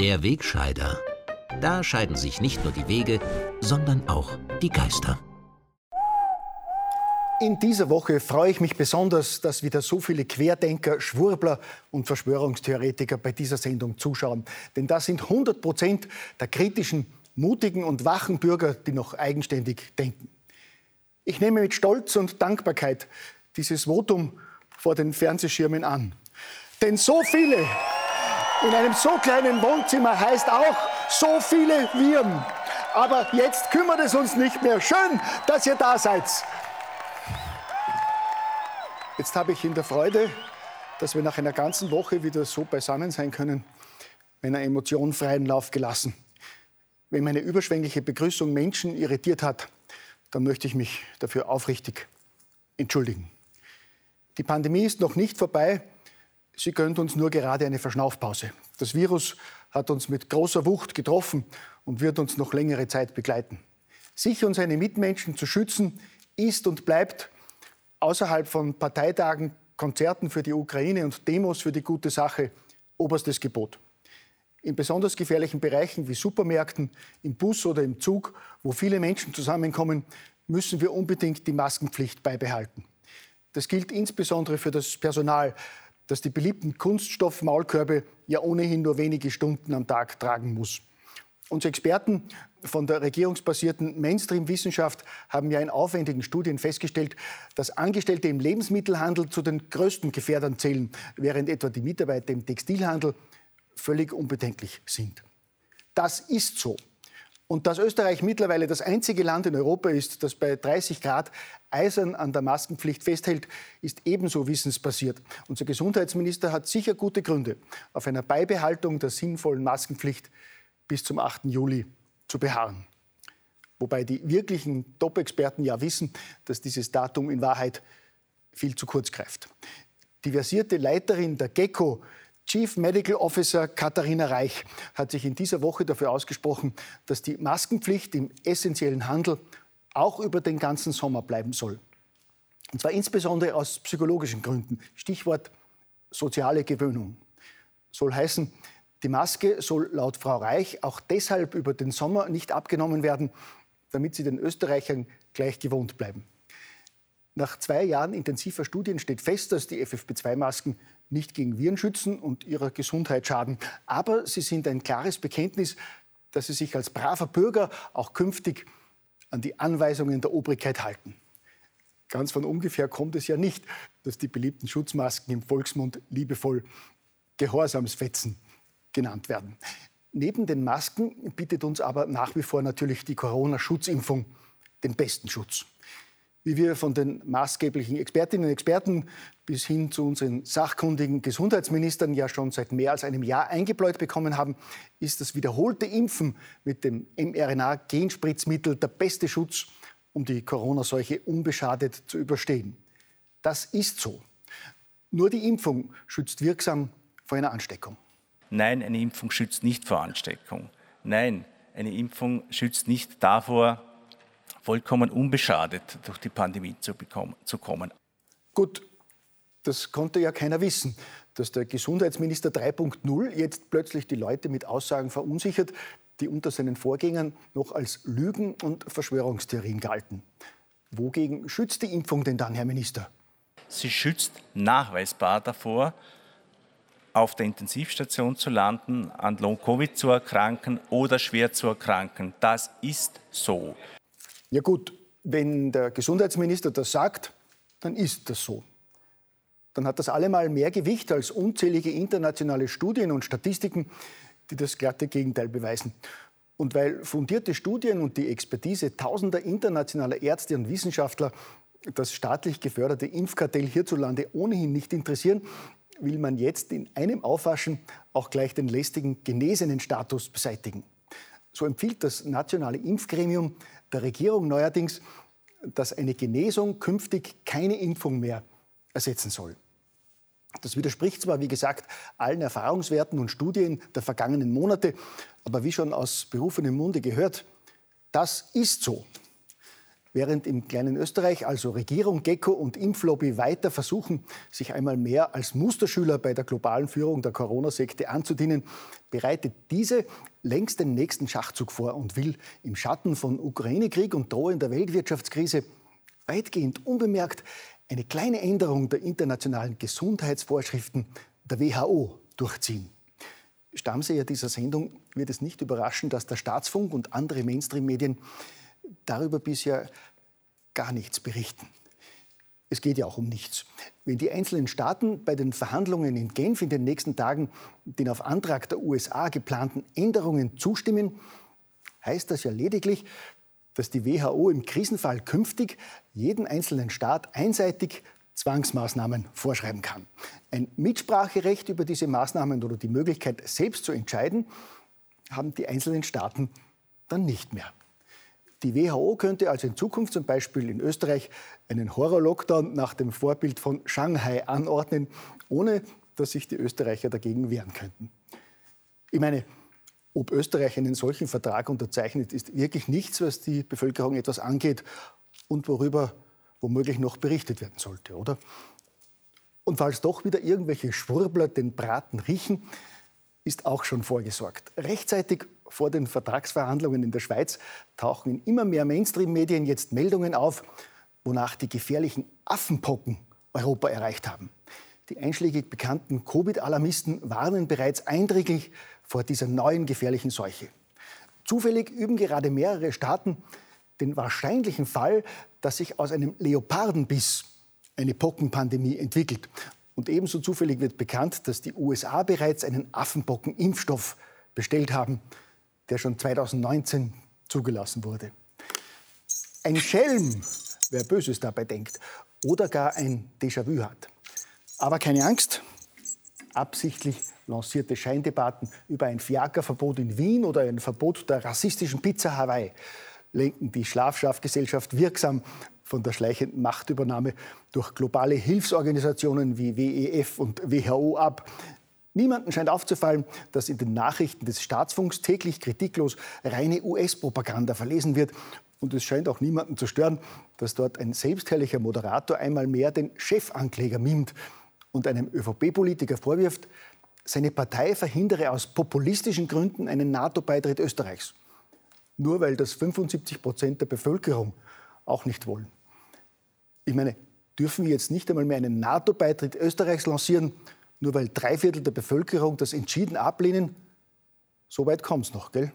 Der Wegscheider. Da scheiden sich nicht nur die Wege, sondern auch die Geister. In dieser Woche freue ich mich besonders, dass wieder so viele Querdenker, Schwurbler und Verschwörungstheoretiker bei dieser Sendung zuschauen. Denn das sind 100 Prozent der kritischen, mutigen und wachen Bürger, die noch eigenständig denken. Ich nehme mit Stolz und Dankbarkeit dieses Votum vor den Fernsehschirmen an. Denn so viele in einem so kleinen Wohnzimmer heißt auch so viele Viren. Aber jetzt kümmert es uns nicht mehr. Schön, dass ihr da seid. Jetzt habe ich in der Freude, dass wir nach einer ganzen Woche wieder so beisammen sein können, meiner Emotion freien Lauf gelassen. Wenn meine überschwängliche Begrüßung Menschen irritiert hat, dann möchte ich mich dafür aufrichtig entschuldigen. Die Pandemie ist noch nicht vorbei. Sie gönnt uns nur gerade eine Verschnaufpause. Das Virus hat uns mit großer Wucht getroffen und wird uns noch längere Zeit begleiten. Sich und seine Mitmenschen zu schützen, ist und bleibt außerhalb von Parteitagen, Konzerten für die Ukraine und Demos für die gute Sache oberstes Gebot. In besonders gefährlichen Bereichen wie Supermärkten, im Bus oder im Zug, wo viele Menschen zusammenkommen, müssen wir unbedingt die Maskenpflicht beibehalten. Das gilt insbesondere für das Personal, das die beliebten Kunststoffmaulkörbe ja ohnehin nur wenige Stunden am Tag tragen muss. Unsere Experten von der regierungsbasierten Mainstream-Wissenschaft haben ja in aufwendigen Studien festgestellt, dass Angestellte im Lebensmittelhandel zu den größten Gefährdern zählen, während etwa die Mitarbeiter im Textilhandel völlig unbedenklich sind. Das ist so. Und dass Österreich mittlerweile das einzige Land in Europa ist, das bei 30 Grad eisern an der Maskenpflicht festhält, ist ebenso wissensbasiert. Unser Gesundheitsminister hat sicher gute Gründe, auf einer Beibehaltung der sinnvollen Maskenpflicht bis zum 8. Juli zu beharren. Wobei die wirklichen Top-Experten ja wissen, dass dieses Datum in Wahrheit viel zu kurz greift. Die versierte Leiterin der GECO, Chief Medical Officer Katharina Reich, hat sich in dieser Woche dafür ausgesprochen, dass die Maskenpflicht im essentiellen Handel auch über den ganzen Sommer bleiben soll. Und zwar insbesondere aus psychologischen Gründen. Stichwort soziale Gewöhnung. Soll heißen, die Maske soll laut Frau Reich auch deshalb über den Sommer nicht abgenommen werden, damit sie den Österreichern gleich gewohnt bleiben. Nach zwei Jahren intensiver Studien steht fest, dass die FFP2-Masken nicht gegen Viren schützen und ihrer Gesundheit schaden. Aber sie sind ein klares Bekenntnis, dass sie sich als braver Bürger auch künftig an die Anweisungen der Obrigkeit halten. Ganz von ungefähr kommt es ja nicht, dass die beliebten Schutzmasken im Volksmund liebevoll Gehorsamsfetzen genannt werden. Neben den Masken bietet uns aber nach wie vor natürlich die Corona-Schutzimpfung den besten Schutz. Wie wir von den maßgeblichen Expertinnen und Experten bis hin zu unseren sachkundigen Gesundheitsministern ja schon seit mehr als einem Jahr eingebläut bekommen haben, ist das wiederholte Impfen mit dem mRNA-Genspritzmittel der beste Schutz, um die Corona-Seuche unbeschadet zu überstehen. Das ist so. Nur die Impfung schützt wirksam vor einer Ansteckung. Nein, eine Impfung schützt nicht vor Ansteckung. Nein, eine Impfung schützt nicht davor, vollkommen unbeschadet durch die Pandemie zu, bekommen, zu kommen. Gut, das konnte ja keiner wissen, dass der Gesundheitsminister 3.0 jetzt plötzlich die Leute mit Aussagen verunsichert, die unter seinen Vorgängern noch als Lügen und Verschwörungstheorien galten. Wogegen schützt die Impfung denn dann, Herr Minister? Sie schützt nachweisbar davor, auf der Intensivstation zu landen, an Long-Covid zu erkranken oder schwer zu erkranken. Das ist so. Ja gut, wenn der Gesundheitsminister das sagt, dann ist das so. Dann hat das allemal mehr Gewicht als unzählige internationale Studien und Statistiken, die das glatte Gegenteil beweisen. Und weil fundierte Studien und die Expertise tausender internationaler Ärzte und Wissenschaftler das staatlich geförderte Impfkartell hierzulande ohnehin nicht interessieren, will man jetzt in einem Aufwaschen auch gleich den lästigen genesenen Status beseitigen. So empfiehlt das nationale Impfgremium der Regierung neuerdings, dass eine Genesung künftig keine Impfung mehr ersetzen soll. Das widerspricht zwar, wie gesagt, allen Erfahrungswerten und Studien der vergangenen Monate, aber wie schon aus berufenem Munde gehört, das ist so. Während im kleinen Österreich also Regierung, Gecko und Impflobby weiter versuchen, sich einmal mehr als Musterschüler bei der globalen Führung der Corona-Sekte anzudienen, bereitet diese längst den nächsten Schachzug vor und will im Schatten von Ukraine-Krieg und drohender Weltwirtschaftskrise weitgehend unbemerkt eine kleine Änderung der internationalen Gesundheitsvorschriften der WHO durchziehen. Stammseher dieser Sendung wird es nicht überraschen, dass der Staatsfunk und andere Mainstream-Medien darüber bisher gar nichts berichten. Es geht ja auch um nichts. Wenn die einzelnen Staaten bei den Verhandlungen in Genf in den nächsten Tagen den auf Antrag der USA geplanten Änderungen zustimmen, heißt das ja lediglich, dass die WHO im Krisenfall künftig jeden einzelnen Staat einseitig Zwangsmaßnahmen vorschreiben kann. Ein Mitspracherecht über diese Maßnahmen oder die Möglichkeit, selbst zu entscheiden, haben die einzelnen Staaten dann nicht mehr. Die WHO könnte also in Zukunft zum Beispiel in Österreich einen Horror-Lockdown nach dem Vorbild von Shanghai anordnen, ohne dass sich die Österreicher dagegen wehren könnten. Ich meine, ob Österreich einen solchen Vertrag unterzeichnet, ist wirklich nichts, was die Bevölkerung etwas angeht und worüber womöglich noch berichtet werden sollte, oder? Und falls doch wieder irgendwelche Schwurbler den Braten riechen, ist auch schon vorgesorgt. Rechtzeitig vor den Vertragsverhandlungen in der Schweiz tauchen in immer mehr Mainstream-Medien jetzt Meldungen auf, wonach die gefährlichen Affenpocken Europa erreicht haben. Die einschlägig bekannten Covid-Alarmisten warnen bereits eindringlich vor dieser neuen gefährlichen Seuche. Zufällig üben gerade mehrere Staaten den wahrscheinlichen Fall, dass sich aus einem Leopardenbiss eine Pockenpandemie entwickelt. Und ebenso zufällig wird bekannt, dass die USA bereits einen Affenpockenimpfstoff bestellt haben, der schon 2019 zugelassen wurde. Ein Schelm, wer Böses dabei denkt oder gar ein Déjà-vu hat. Aber keine Angst, absichtlich lancierte Scheindebatten über ein Fiakerverbot in Wien oder ein Verbot der rassistischen Pizza Hawaii lenken die Schlafschafgesellschaft wirksam von der schleichenden Machtübernahme durch globale Hilfsorganisationen wie WEF und WHO ab. Niemanden scheint aufzufallen, dass in den Nachrichten des Staatsfunks täglich kritiklos reine US-Propaganda verlesen wird. Und es scheint auch niemanden zu stören, dass dort ein selbstherrlicher Moderator einmal mehr den Chefankläger mimt und einem ÖVP-Politiker vorwirft, seine Partei verhindere aus populistischen Gründen einen NATO-Beitritt Österreichs nur weil das 75 Prozent der Bevölkerung auch nicht wollen. Ich meine, dürfen wir jetzt nicht einmal mehr einen NATO-Beitritt Österreichs lancieren, nur weil drei Viertel der Bevölkerung das entschieden ablehnen? So weit kommt es noch, gell?